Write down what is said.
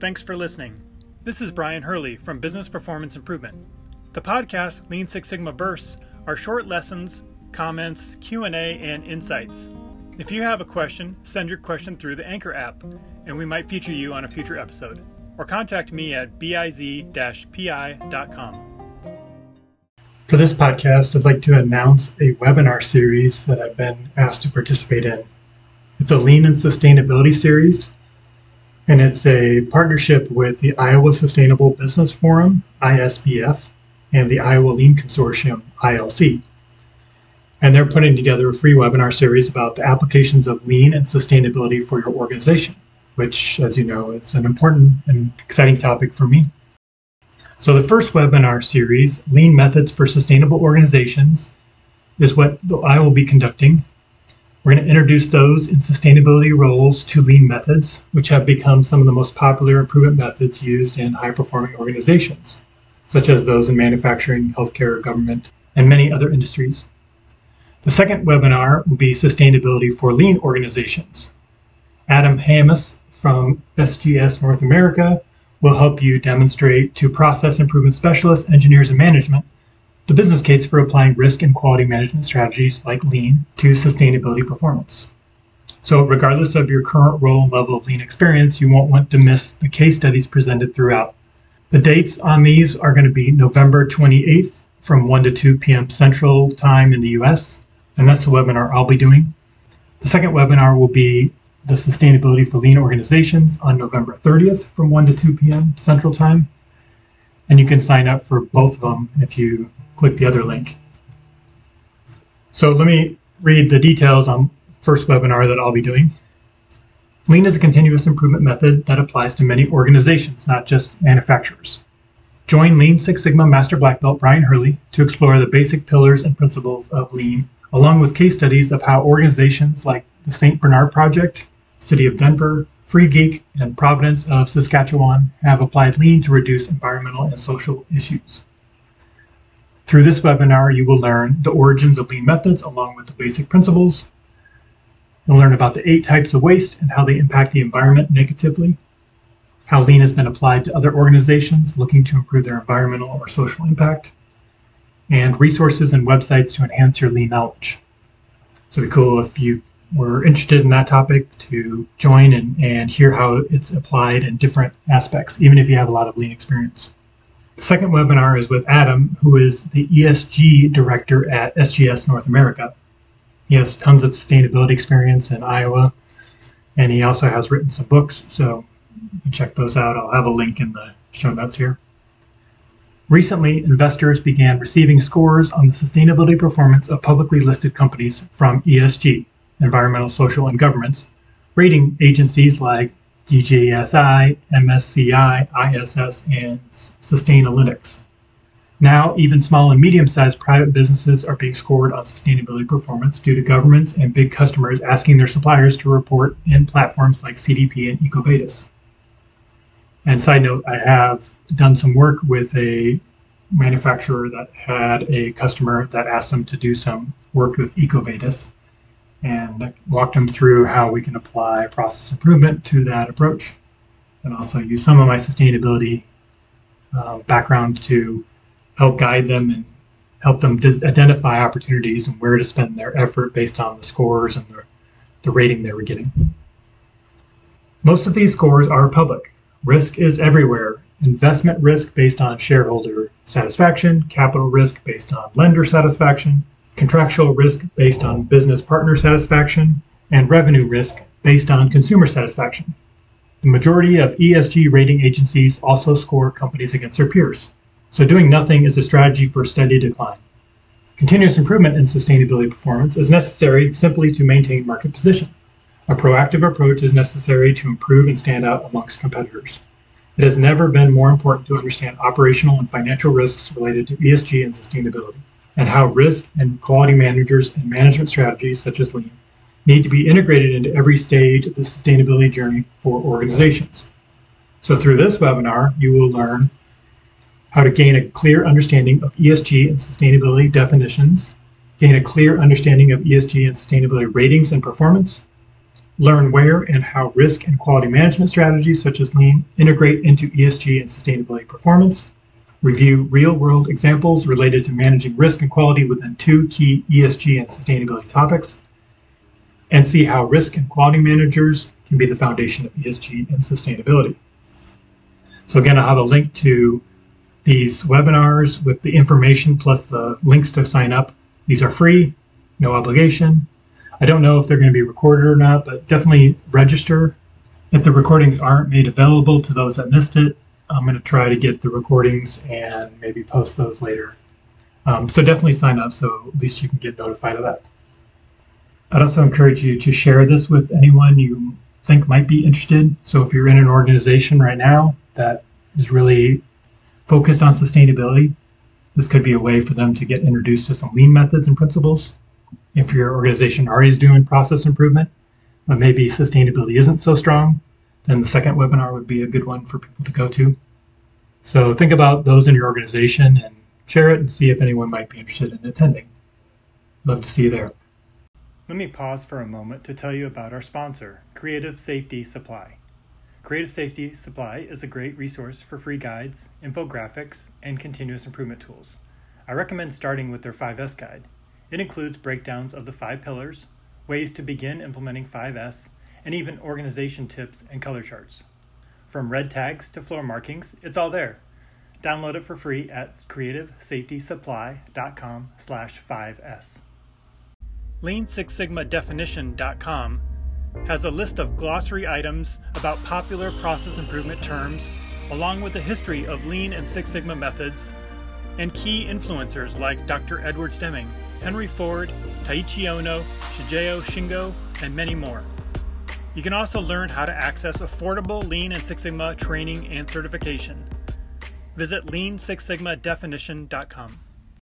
Thanks for listening. This is Brian Hurley from Business Performance Improvement. The podcast Lean Six Sigma Bursts are short lessons, comments, Q&A, and insights. If you have a question, send your question through the Anchor app, and we might feature you on a future episode. Or contact me at biz-pi.com. For this podcast, I'd like to announce a webinar series that I've been asked to participate in. It's a Lean and Sustainability series, and it's a partnership with the Iowa Sustainable Business Forum, ISBF, and the Iowa Lean Consortium, ILC. And they're putting together a free webinar series about the applications of lean and sustainability for your organization, which, as you know, is an important and exciting topic for me. So, the first webinar series, Lean Methods for Sustainable Organizations, is what I will be conducting. We're going to introduce those in sustainability roles to lean methods, which have become some of the most popular improvement methods used in high performing organizations, such as those in manufacturing, healthcare, government, and many other industries. The second webinar will be Sustainability for Lean Organizations. Adam Hammes from SGS North America will help you demonstrate to process improvement specialists, engineers, and management the business case for applying risk and quality management strategies like lean to sustainability performance. So, regardless of your current role and level of lean experience, you won't want to miss the case studies presented throughout. The dates on these are going to be November 28th from 1 to 2 p.m. Central Time in the US, and that's the webinar I'll be doing. The second webinar will be the Sustainability for Lean Organizations on November 30th from 1 to 2 p.m. Central Time. And you can sign up for both of them if you click the other link. So let me read the details on first webinar that I'll be doing. Lean is a continuous improvement method that applies to many organizations, not just manufacturers. Join Lean Six Sigma Master Black Belt Brian Hurley to explore the basic pillars and principles of Lean, along with case studies of how organizations like the St. Bernard Project, City of Denver, Free Geek, and Providence of Saskatchewan have applied Lean to reduce environmental and social issues. Through this webinar, you will learn the origins of Lean methods along with the basic principles. You'll learn about the eight types of waste and how they impact the environment negatively, how Lean has been applied to other organizations looking to improve their environmental or social impact, and resources and websites to enhance your Lean knowledge. So it'd be cool if you were interested in that topic to join and, and hear how it's applied in different aspects, even if you have a lot of Lean experience. The second webinar is with Adam, who is the ESG director at SGS North America. He has tons of sustainability experience in Iowa, and he also has written some books, so you can check those out. I'll have a link in the show notes here. Recently, investors began receiving scores on the sustainability performance of publicly listed companies from ESG, Environmental, Social, and Governance, rating agencies like DJSI, MSCI, ISS, and Sustainalytics. Now, even small and medium sized private businesses are being scored on sustainability performance due to governments and big customers asking their suppliers to report in platforms like CDP and EcoVadis. And side note, I have done some work with a manufacturer that had a customer that asked them to do some work with EcoVadis and walked them through how we can apply process improvement to that approach and also use some of my sustainability uh, background to help guide them and help them identify opportunities and where to spend their effort based on the scores and the, the rating they were getting. Most of these scores are public. Risk is everywhere. Investment risk based on shareholder satisfaction, capital risk based on lender satisfaction, contractual risk based on business partner satisfaction, and revenue risk based on consumer satisfaction. The majority of ESG rating agencies also score companies against their peers. So doing nothing is a strategy for steady decline. Continuous improvement in sustainability performance is necessary simply to maintain market position. A proactive approach is necessary to improve and stand out amongst competitors. It has never been more important to understand operational and financial risks related to ESG and sustainability and how risk and quality managers and management strategies such as lean need to be integrated into every stage of the sustainability journey for organizations. So through this webinar, you will learn how to gain a clear understanding of ESG and sustainability definitions, gain a clear understanding of ESG and sustainability ratings and performance, learn where and how risk and quality management strategies such as lean integrate into ESG and sustainability performance, review real world examples related to managing risk and quality within two key ESG and sustainability topics, and see how risk and quality managers can be the foundation of ESG and sustainability. So, again, I'll have a link to these webinars with the information plus the links to sign up. These are free, no obligation. I don't know if they're going to be recorded or not, but definitely register. If the recordings aren't made available to those that missed it, I'm going to try to get the recordings and maybe post those later. Um, so definitely sign up so at least you can get notified of that. I'd also encourage you to share this with anyone you think might be interested. So if you're in an organization right now that is really focused on sustainability, this could be a way for them to get introduced to some lean methods and principles. If your organization already is doing process improvement, but maybe sustainability isn't so strong, then the second webinar would be a good one for people to go to. So think about those in your organization and share it and see if anyone might be interested in attending. Love to see you there. Let me pause for a moment to tell you about our sponsor, Creative Safety Supply. Creative Safety Supply is a great resource for free guides, infographics, and continuous improvement tools. I recommend starting with their 5S guide. It includes breakdowns of the five pillars, ways to begin implementing 5S, and even organization tips and color charts. From red tags to floor markings, it's all there. Download it for free at creativesafetysupply.com slash 5S. Lean Six Sigma Definition.com has a list of glossary items about popular process improvement terms, along with a history of Lean and Six Sigma methods, and key influencers like Dr. Edwards Deming, Henry Ford, Taiichi Ohno, Shigeo Shingo, and many more. You can also learn how to access affordable Lean and Six Sigma training and certification. Visit leansixsigmadefinition.com.